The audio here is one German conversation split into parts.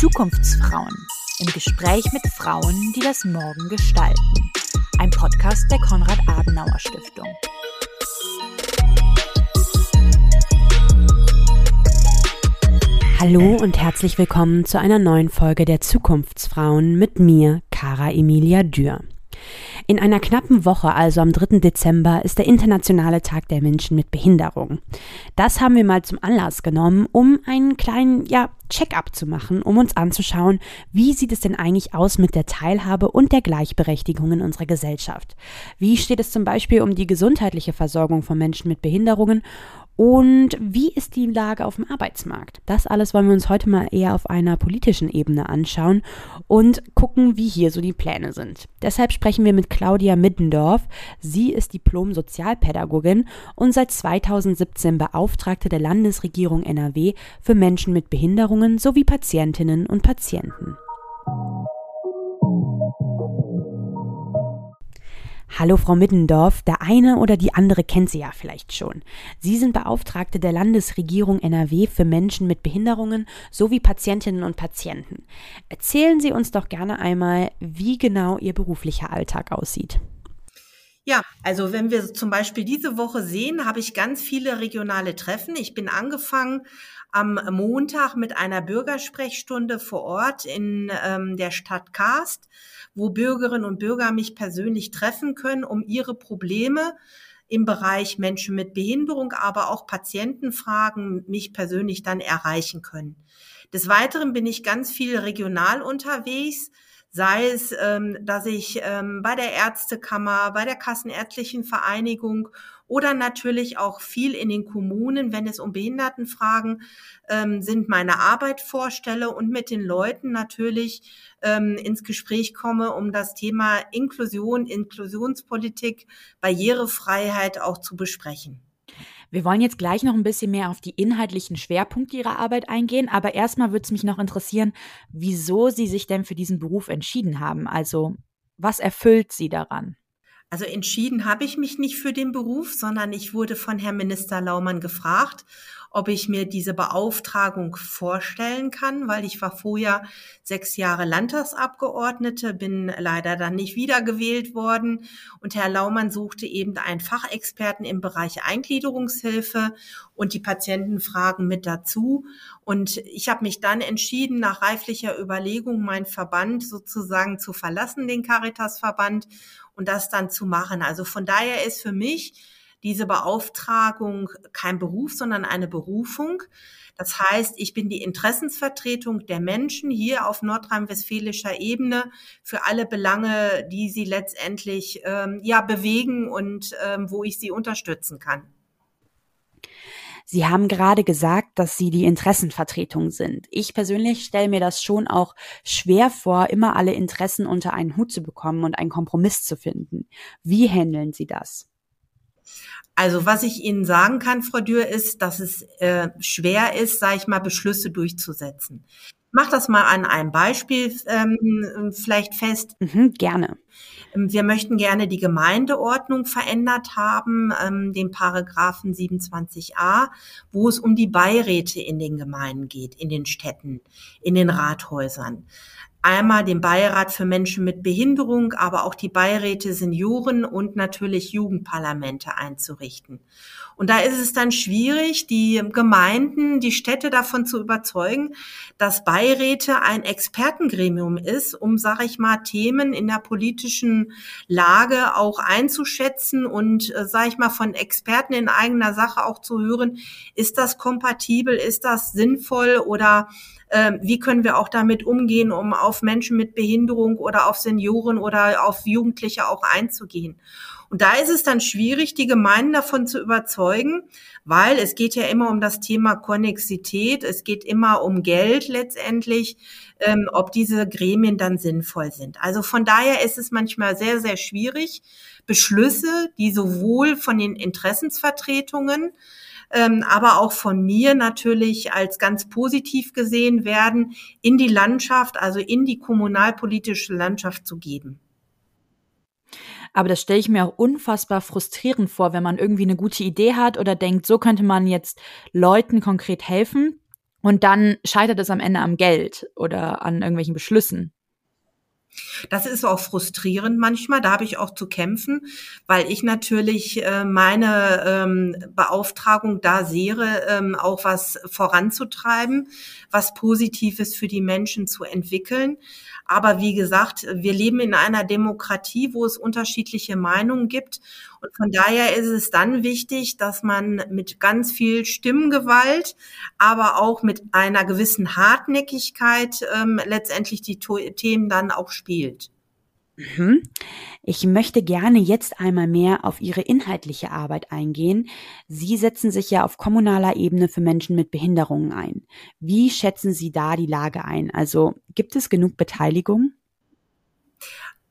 Zukunftsfrauen im Gespräch mit Frauen, die das Morgen gestalten. Ein Podcast der Konrad-Adenauer-Stiftung. Hallo und herzlich willkommen zu einer neuen Folge der Zukunftsfrauen mit mir, Cara Emilia Dürr. In einer knappen Woche, also am 3. Dezember, ist der Internationale Tag der Menschen mit Behinderung. Das haben wir mal zum Anlass genommen, um einen kleinen, ja, Check-up zu machen, um uns anzuschauen, wie sieht es denn eigentlich aus mit der Teilhabe und der Gleichberechtigung in unserer Gesellschaft? Wie steht es zum Beispiel um die gesundheitliche Versorgung von Menschen mit Behinderungen und wie ist die Lage auf dem Arbeitsmarkt? Das alles wollen wir uns heute mal eher auf einer politischen Ebene anschauen und gucken, wie hier so die Pläne sind. Deshalb sprechen wir mit Claudia Middendorf. Sie ist Diplom-Sozialpädagogin und seit 2017 Beauftragte der Landesregierung NRW für Menschen mit Behinderungen sowie Patientinnen und Patienten. Hallo Frau Middendorf, der eine oder die andere kennt Sie ja vielleicht schon. Sie sind Beauftragte der Landesregierung NRW für Menschen mit Behinderungen sowie Patientinnen und Patienten. Erzählen Sie uns doch gerne einmal, wie genau Ihr beruflicher Alltag aussieht. Ja, also wenn wir zum Beispiel diese Woche sehen, habe ich ganz viele regionale Treffen. Ich bin angefangen am Montag mit einer Bürgersprechstunde vor Ort in ähm, der Stadt Karst wo Bürgerinnen und Bürger mich persönlich treffen können, um ihre Probleme im Bereich Menschen mit Behinderung, aber auch Patientenfragen mich persönlich dann erreichen können. Des Weiteren bin ich ganz viel regional unterwegs, sei es, ähm, dass ich ähm, bei der Ärztekammer, bei der Kassenärztlichen Vereinigung oder natürlich auch viel in den Kommunen, wenn es um Behindertenfragen ähm, sind, meine Arbeit vorstelle und mit den Leuten natürlich ähm, ins Gespräch komme, um das Thema Inklusion, Inklusionspolitik, Barrierefreiheit auch zu besprechen. Wir wollen jetzt gleich noch ein bisschen mehr auf die inhaltlichen Schwerpunkte Ihrer Arbeit eingehen, aber erstmal würde es mich noch interessieren, wieso Sie sich denn für diesen Beruf entschieden haben. Also, was erfüllt Sie daran? Also entschieden habe ich mich nicht für den Beruf, sondern ich wurde von Herrn Minister Laumann gefragt, ob ich mir diese Beauftragung vorstellen kann, weil ich war vorher sechs Jahre Landtagsabgeordnete, bin leider dann nicht wiedergewählt worden und Herr Laumann suchte eben einen Fachexperten im Bereich Eingliederungshilfe und die Patientenfragen mit dazu. Und ich habe mich dann entschieden, nach reiflicher Überlegung meinen Verband sozusagen zu verlassen, den Caritas-Verband und das dann zu machen. Also von daher ist für mich diese Beauftragung kein Beruf, sondern eine Berufung. Das heißt, ich bin die Interessensvertretung der Menschen hier auf nordrhein-westfälischer Ebene für alle Belange, die sie letztendlich ähm, ja bewegen und ähm, wo ich sie unterstützen kann. Sie haben gerade gesagt, dass Sie die Interessenvertretung sind. Ich persönlich stelle mir das schon auch schwer vor, immer alle Interessen unter einen Hut zu bekommen und einen Kompromiss zu finden. Wie handeln Sie das? Also was ich Ihnen sagen kann, Frau Dürr, ist, dass es äh, schwer ist, sage ich mal, Beschlüsse durchzusetzen. Mach das mal an einem Beispiel ähm, vielleicht fest. Mhm, gerne. Ähm, wir möchten gerne die Gemeindeordnung verändert haben, ähm, den Paragraphen 27a, wo es um die Beiräte in den Gemeinden geht, in den Städten, in den Rathäusern einmal den Beirat für Menschen mit Behinderung, aber auch die Beiräte Senioren und natürlich Jugendparlamente einzurichten. Und da ist es dann schwierig, die Gemeinden, die Städte davon zu überzeugen, dass Beiräte ein Expertengremium ist, um, sage ich mal, Themen in der politischen Lage auch einzuschätzen und, äh, sage ich mal, von Experten in eigener Sache auch zu hören, ist das kompatibel, ist das sinnvoll oder ähm, wie können wir auch damit umgehen, um auf Menschen mit Behinderung oder auf Senioren oder auf Jugendliche auch einzugehen. Und da ist es dann schwierig, die Gemeinden davon zu überzeugen, weil es geht ja immer um das Thema Konnexität, es geht immer um Geld letztendlich, ähm, ob diese Gremien dann sinnvoll sind. Also von daher ist es manchmal sehr, sehr schwierig, Beschlüsse, die sowohl von den Interessensvertretungen ähm, aber auch von mir natürlich als ganz positiv gesehen werden, in die Landschaft, also in die kommunalpolitische Landschaft zu geben. Aber das stelle ich mir auch unfassbar frustrierend vor, wenn man irgendwie eine gute Idee hat oder denkt, so könnte man jetzt Leuten konkret helfen und dann scheitert es am Ende am Geld oder an irgendwelchen Beschlüssen. Das ist auch frustrierend manchmal, da habe ich auch zu kämpfen, weil ich natürlich äh, meine ähm, Beauftragung da sehe, ähm, auch was voranzutreiben, was Positives für die Menschen zu entwickeln. Aber wie gesagt, wir leben in einer Demokratie, wo es unterschiedliche Meinungen gibt. Und von daher ist es dann wichtig, dass man mit ganz viel Stimmgewalt, aber auch mit einer gewissen Hartnäckigkeit ähm, letztendlich die Themen dann auch spielt. Mhm. Ich möchte gerne jetzt einmal mehr auf Ihre inhaltliche Arbeit eingehen. Sie setzen sich ja auf kommunaler Ebene für Menschen mit Behinderungen ein. Wie schätzen Sie da die Lage ein? Also gibt es genug Beteiligung?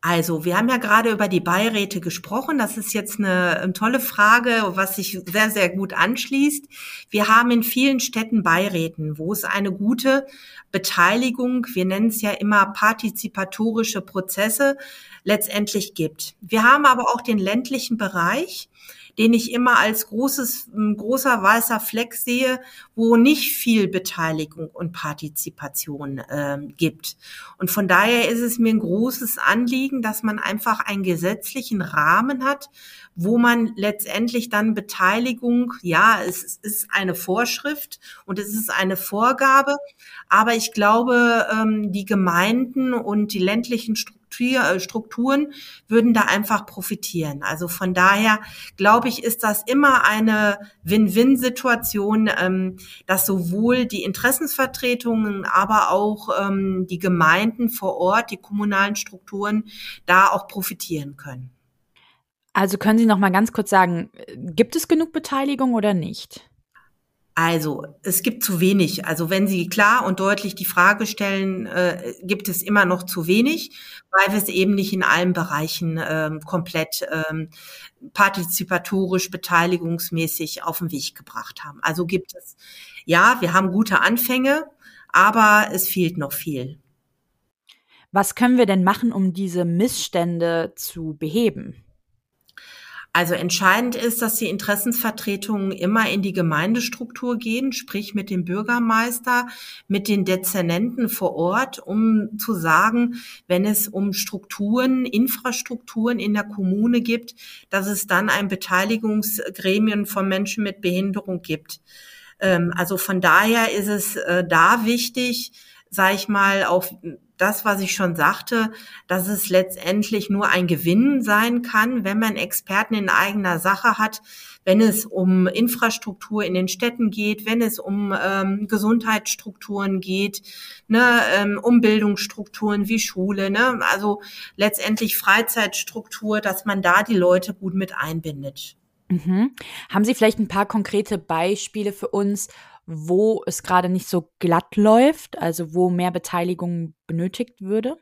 Also, wir haben ja gerade über die Beiräte gesprochen. Das ist jetzt eine, eine, tolle Frage, was sich sehr, sehr gut anschließt. Wir haben in vielen Städten Beiräten, wo es eine gute Beteiligung, wir nennen es ja immer partizipatorische Prozesse, letztendlich gibt. Wir haben aber auch den ländlichen Bereich den ich immer als großes, großer weißer Fleck sehe, wo nicht viel Beteiligung und Partizipation äh, gibt. Und von daher ist es mir ein großes Anliegen, dass man einfach einen gesetzlichen Rahmen hat, wo man letztendlich dann Beteiligung, ja, es ist eine Vorschrift und es ist eine Vorgabe, aber ich glaube, ähm, die Gemeinden und die ländlichen Strukturen äh, Strukturen würden da einfach profitieren. Also von daher glaube ich, ist das immer eine Win-Win-Situation, ähm, dass sowohl die Interessensvertretungen, aber auch ähm, die Gemeinden vor Ort, die kommunalen Strukturen da auch profitieren können. Also können Sie noch mal ganz kurz sagen, gibt es genug Beteiligung oder nicht? Also, es gibt zu wenig. Also, wenn Sie klar und deutlich die Frage stellen, äh, gibt es immer noch zu wenig, weil wir es eben nicht in allen Bereichen ähm, komplett ähm, partizipatorisch, beteiligungsmäßig auf den Weg gebracht haben. Also gibt es, ja, wir haben gute Anfänge, aber es fehlt noch viel. Was können wir denn machen, um diese Missstände zu beheben? Also entscheidend ist, dass die Interessensvertretungen immer in die Gemeindestruktur gehen, sprich mit dem Bürgermeister, mit den Dezernenten vor Ort, um zu sagen, wenn es um Strukturen, Infrastrukturen in der Kommune gibt, dass es dann ein Beteiligungsgremium von Menschen mit Behinderung gibt. Ähm, also von daher ist es äh, da wichtig, sage ich mal, auf das, was ich schon sagte, dass es letztendlich nur ein Gewinn sein kann, wenn man Experten in eigener Sache hat, wenn es um Infrastruktur in den Städten geht, wenn es um ähm, Gesundheitsstrukturen geht, ne, ähm, um Bildungsstrukturen wie Schule, ne, also letztendlich Freizeitstruktur, dass man da die Leute gut mit einbindet. Mhm. Haben Sie vielleicht ein paar konkrete Beispiele für uns, wo es gerade nicht so glatt läuft, also wo mehr Beteiligung benötigt würde?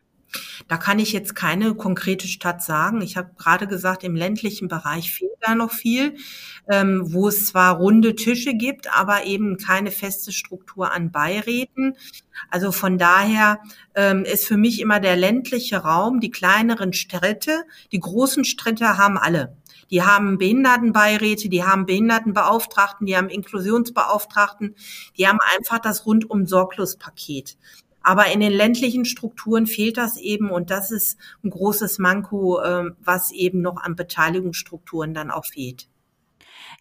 Da kann ich jetzt keine konkrete Stadt sagen. Ich habe gerade gesagt, im ländlichen Bereich fehlt da noch viel, ähm, wo es zwar runde Tische gibt, aber eben keine feste Struktur an Beiräten. Also von daher ähm, ist für mich immer der ländliche Raum, die kleineren Städte, die großen Städte haben alle. Die haben Behindertenbeiräte, die haben Behindertenbeauftragten, die haben Inklusionsbeauftragten, die haben einfach das rundum sorglos Paket. Aber in den ländlichen Strukturen fehlt das eben und das ist ein großes Manko, ähm, was eben noch an Beteiligungsstrukturen dann auch fehlt.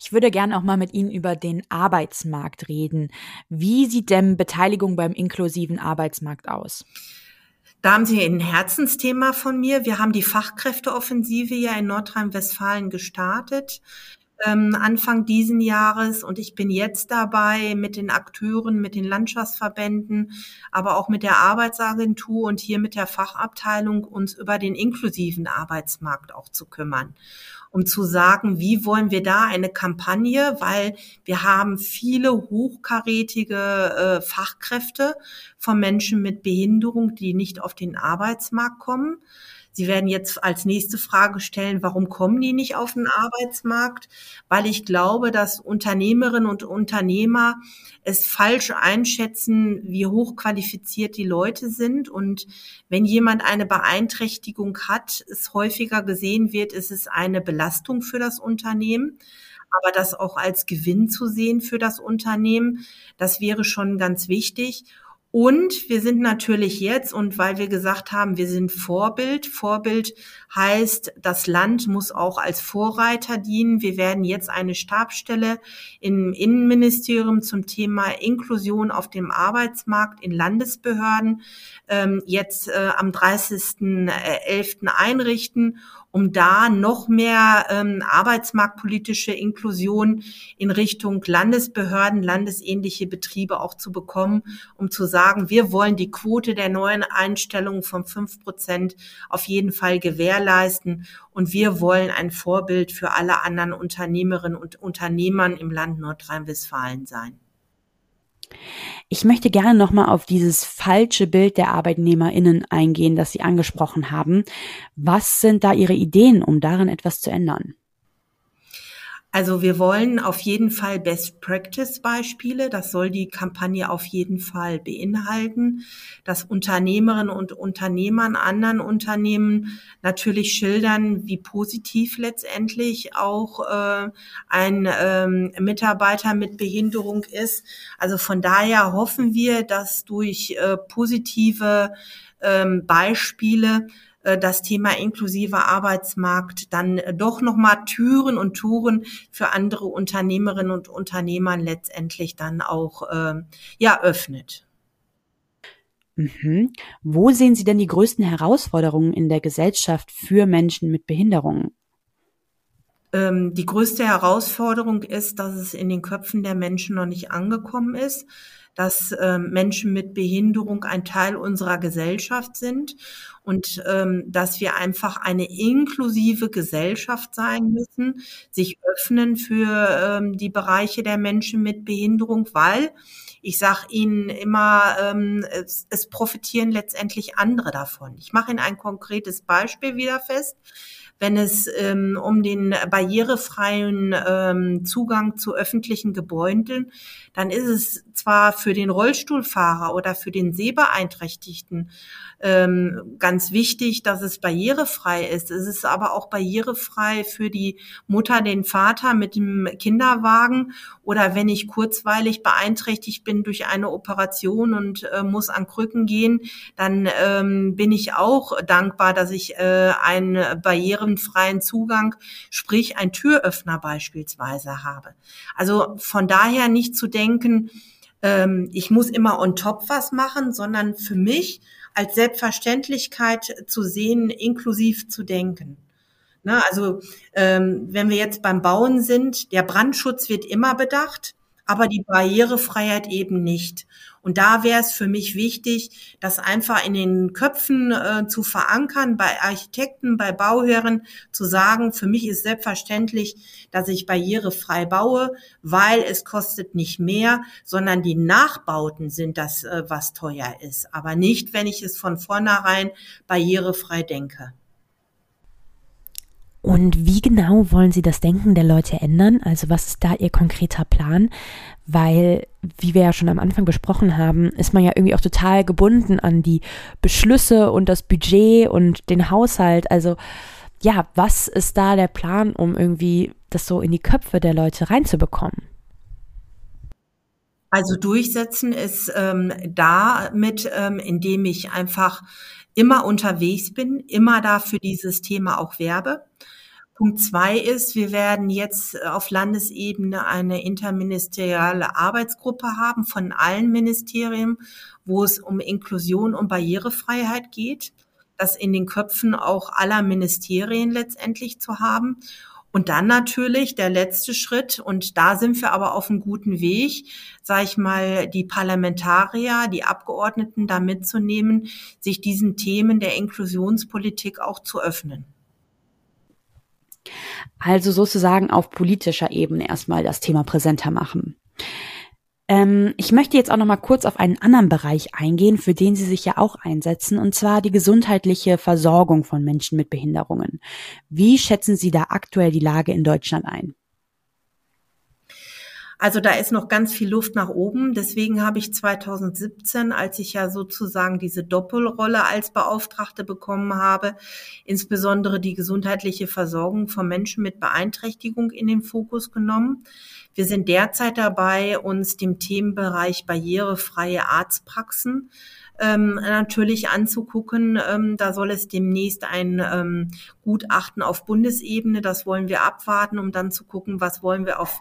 Ich würde gerne auch mal mit Ihnen über den Arbeitsmarkt reden. Wie sieht denn Beteiligung beim inklusiven Arbeitsmarkt aus? Da haben Sie ein Herzensthema von mir. Wir haben die Fachkräfteoffensive ja in Nordrhein-Westfalen gestartet. Ähm, Anfang diesen Jahres und ich bin jetzt dabei mit den Akteuren, mit den Landschaftsverbänden, aber auch mit der Arbeitsagentur und hier mit der Fachabteilung uns über den inklusiven Arbeitsmarkt auch zu kümmern um zu sagen, wie wollen wir da eine Kampagne, weil wir haben viele hochkarätige äh, Fachkräfte von Menschen mit Behinderung, die nicht auf den Arbeitsmarkt kommen. Sie werden jetzt als nächste Frage stellen, warum kommen die nicht auf den Arbeitsmarkt? Weil ich glaube, dass Unternehmerinnen und Unternehmer es falsch einschätzen, wie hochqualifiziert die Leute sind. Und wenn jemand eine Beeinträchtigung hat, es häufiger gesehen wird, ist es eine Belastung für das Unternehmen aber das auch als Gewinn zu sehen für das Unternehmen, das wäre schon ganz wichtig. Und wir sind natürlich jetzt, und weil wir gesagt haben, wir sind Vorbild, Vorbild heißt, das Land muss auch als Vorreiter dienen. Wir werden jetzt eine Stabstelle im Innenministerium zum Thema Inklusion auf dem Arbeitsmarkt in Landesbehörden ähm, jetzt äh, am 30.11. einrichten um da noch mehr ähm, arbeitsmarktpolitische Inklusion in Richtung Landesbehörden, landesähnliche Betriebe auch zu bekommen, um zu sagen, wir wollen die Quote der neuen Einstellungen von fünf Prozent auf jeden Fall gewährleisten und wir wollen ein Vorbild für alle anderen Unternehmerinnen und Unternehmern im Land Nordrhein-Westfalen sein. Ich möchte gerne nochmal auf dieses falsche Bild der ArbeitnehmerInnen eingehen, das Sie angesprochen haben. Was sind da Ihre Ideen, um darin etwas zu ändern? Also wir wollen auf jeden Fall Best Practice Beispiele. Das soll die Kampagne auf jeden Fall beinhalten, dass Unternehmerinnen und Unternehmern anderen Unternehmen natürlich schildern, wie positiv letztendlich auch äh, ein ähm, Mitarbeiter mit Behinderung ist. Also von daher hoffen wir, dass durch äh, positive ähm, Beispiele das Thema inklusiver Arbeitsmarkt dann äh, doch nochmal Türen und Touren für andere Unternehmerinnen und Unternehmer letztendlich dann auch äh, ja öffnet. Mhm. Wo sehen Sie denn die größten Herausforderungen in der Gesellschaft für Menschen mit Behinderungen? Ähm, die größte Herausforderung ist, dass es in den Köpfen der Menschen noch nicht angekommen ist dass ähm, Menschen mit Behinderung ein Teil unserer Gesellschaft sind und ähm, dass wir einfach eine inklusive Gesellschaft sein müssen, sich öffnen für ähm, die Bereiche der Menschen mit Behinderung, weil ich sage Ihnen immer, ähm, es, es profitieren letztendlich andere davon. Ich mache Ihnen ein konkretes Beispiel wieder fest wenn es ähm, um den barrierefreien ähm, Zugang zu öffentlichen Gebäuden, dann ist es zwar für den Rollstuhlfahrer oder für den Sehbeeinträchtigten ähm, ganz wichtig, dass es barrierefrei ist. Es ist aber auch barrierefrei für die Mutter, den Vater mit dem Kinderwagen oder wenn ich kurzweilig beeinträchtigt bin durch eine Operation und äh, muss an Krücken gehen, dann ähm, bin ich auch dankbar, dass ich äh, einen barrierenfreien Zugang, sprich ein Türöffner beispielsweise habe. Also von daher nicht zu denken, ähm, ich muss immer on top was machen, sondern für mich als Selbstverständlichkeit zu sehen, inklusiv zu denken. Ne, also ähm, wenn wir jetzt beim Bauen sind, der Brandschutz wird immer bedacht, aber die Barrierefreiheit eben nicht. Und da wäre es für mich wichtig, das einfach in den Köpfen äh, zu verankern, bei Architekten, bei Bauherren, zu sagen, für mich ist selbstverständlich, dass ich barrierefrei baue, weil es kostet nicht mehr, sondern die Nachbauten sind das, äh, was teuer ist, aber nicht, wenn ich es von vornherein barrierefrei denke. Und wie genau wollen Sie das Denken der Leute ändern? Also was ist da Ihr konkreter Plan? Weil, wie wir ja schon am Anfang besprochen haben, ist man ja irgendwie auch total gebunden an die Beschlüsse und das Budget und den Haushalt. Also ja, was ist da der Plan, um irgendwie das so in die Köpfe der Leute reinzubekommen? Also durchsetzen ist ähm, damit, ähm, indem ich einfach immer unterwegs bin, immer da für dieses Thema auch werbe. Punkt zwei ist, wir werden jetzt auf Landesebene eine interministerielle Arbeitsgruppe haben von allen Ministerien, wo es um Inklusion und Barrierefreiheit geht, das in den Köpfen auch aller Ministerien letztendlich zu haben. Und dann natürlich der letzte Schritt, und da sind wir aber auf einem guten Weg, sage ich mal, die Parlamentarier, die Abgeordneten da mitzunehmen, sich diesen Themen der Inklusionspolitik auch zu öffnen. Also sozusagen auf politischer Ebene erstmal das Thema präsenter machen. Ähm, ich möchte jetzt auch noch mal kurz auf einen anderen Bereich eingehen, für den Sie sich ja auch einsetzen, und zwar die gesundheitliche Versorgung von Menschen mit Behinderungen. Wie schätzen Sie da aktuell die Lage in Deutschland ein? Also da ist noch ganz viel Luft nach oben. Deswegen habe ich 2017, als ich ja sozusagen diese Doppelrolle als Beauftragte bekommen habe, insbesondere die gesundheitliche Versorgung von Menschen mit Beeinträchtigung in den Fokus genommen. Wir sind derzeit dabei, uns dem Themenbereich barrierefreie Arztpraxen ähm, natürlich anzugucken. Ähm, da soll es demnächst ein ähm, Gutachten auf Bundesebene, das wollen wir abwarten, um dann zu gucken, was wollen wir auf,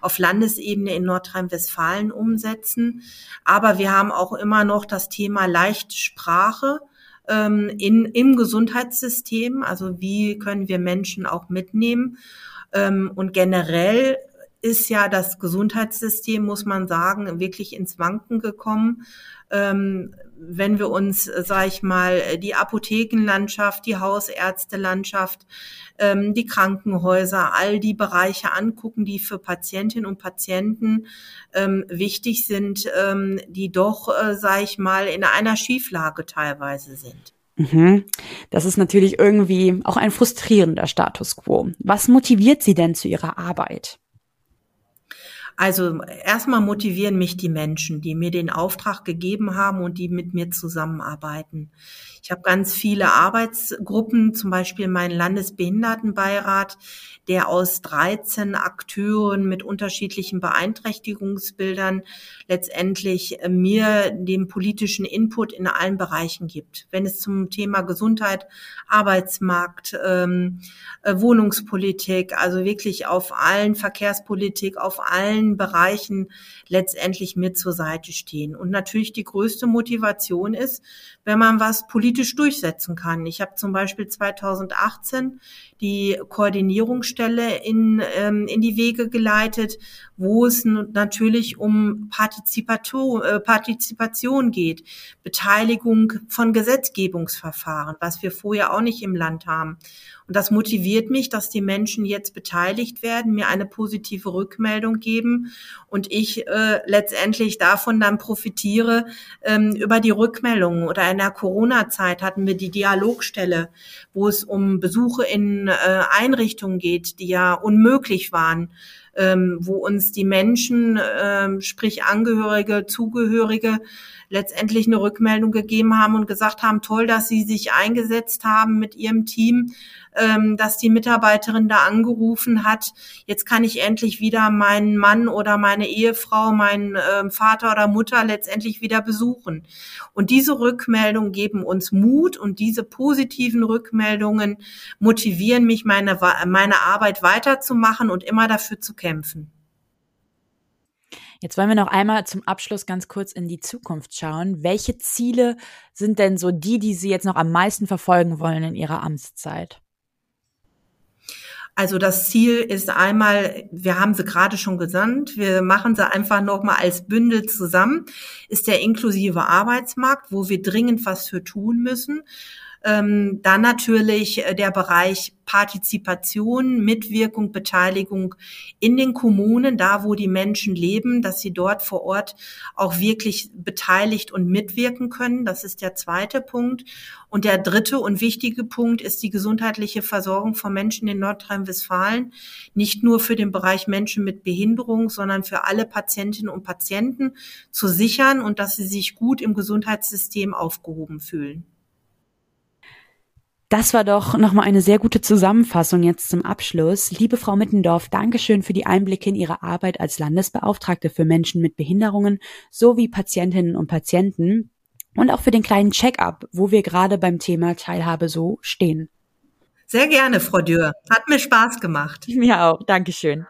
auf Landesebene in Nordrhein-Westfalen umsetzen. Aber wir haben auch immer noch das Thema Leichtsprache ähm, in, im Gesundheitssystem. Also wie können wir Menschen auch mitnehmen? Ähm, und generell ist ja das Gesundheitssystem, muss man sagen, wirklich ins Wanken gekommen. Ähm, wenn wir uns, äh, sage ich mal, die Apothekenlandschaft, die Hausärztelandschaft, ähm, die Krankenhäuser, all die Bereiche angucken, die für Patientinnen und Patienten ähm, wichtig sind, ähm, die doch, äh, sage ich mal, in einer Schieflage teilweise sind. Mhm. Das ist natürlich irgendwie auch ein frustrierender Status quo. Was motiviert Sie denn zu Ihrer Arbeit? Also erstmal motivieren mich die Menschen, die mir den Auftrag gegeben haben und die mit mir zusammenarbeiten. Ich habe ganz viele Arbeitsgruppen, zum Beispiel meinen Landesbehindertenbeirat, der aus 13 Akteuren mit unterschiedlichen Beeinträchtigungsbildern letztendlich äh, mir den politischen Input in allen Bereichen gibt. Wenn es zum Thema Gesundheit, Arbeitsmarkt, ähm, äh, Wohnungspolitik, also wirklich auf allen Verkehrspolitik, auf allen Bereichen letztendlich mit zur Seite stehen. Und natürlich die größte Motivation ist, wenn man was politisch durchsetzen kann. Ich habe zum Beispiel 2018 die Koordinierungsstelle in, ähm, in die Wege geleitet, wo es natürlich um Partizipation, äh, Partizipation geht, Beteiligung von Gesetzgebungsverfahren, was wir vorher auch nicht im Land haben. Und das motiviert mich, dass die Menschen jetzt beteiligt werden, mir eine positive Rückmeldung geben und ich äh, letztendlich davon dann profitiere ähm, über die Rückmeldungen. Oder in der Corona-Zeit hatten wir die Dialogstelle, wo es um Besuche in äh, Einrichtungen geht, die ja unmöglich waren ähm, wo uns die Menschen, ähm, sprich Angehörige, Zugehörige, letztendlich eine Rückmeldung gegeben haben und gesagt haben, toll, dass Sie sich eingesetzt haben mit Ihrem Team, ähm, dass die Mitarbeiterin da angerufen hat, jetzt kann ich endlich wieder meinen Mann oder meine Ehefrau, meinen ähm, Vater oder Mutter letztendlich wieder besuchen. Und diese Rückmeldungen geben uns Mut und diese positiven Rückmeldungen motivieren mich, meine, meine Arbeit weiterzumachen und immer dafür zu kämpfen. Jetzt wollen wir noch einmal zum Abschluss ganz kurz in die Zukunft schauen. Welche Ziele sind denn so die, die Sie jetzt noch am meisten verfolgen wollen in Ihrer Amtszeit? Also das Ziel ist einmal, wir haben sie gerade schon gesandt, wir machen sie einfach nochmal als Bündel zusammen, ist der inklusive Arbeitsmarkt, wo wir dringend was für tun müssen. Ähm, dann natürlich äh, der Bereich Partizipation, Mitwirkung, Beteiligung in den Kommunen, da wo die Menschen leben, dass sie dort vor Ort auch wirklich beteiligt und mitwirken können. Das ist der zweite Punkt. Und der dritte und wichtige Punkt ist die gesundheitliche Versorgung von Menschen in Nordrhein-Westfalen. Nicht nur für den Bereich Menschen mit Behinderung, sondern für alle Patientinnen und Patienten zu sichern und dass sie sich gut im Gesundheitssystem aufgehoben fühlen. Das war doch nochmal eine sehr gute Zusammenfassung jetzt zum Abschluss. Liebe Frau Mittendorf, Dankeschön für die Einblicke in Ihre Arbeit als Landesbeauftragte für Menschen mit Behinderungen sowie Patientinnen und Patienten und auch für den kleinen Check-up, wo wir gerade beim Thema Teilhabe so stehen. Sehr gerne, Frau Dürr. Hat mir Spaß gemacht. Mir auch. Dankeschön.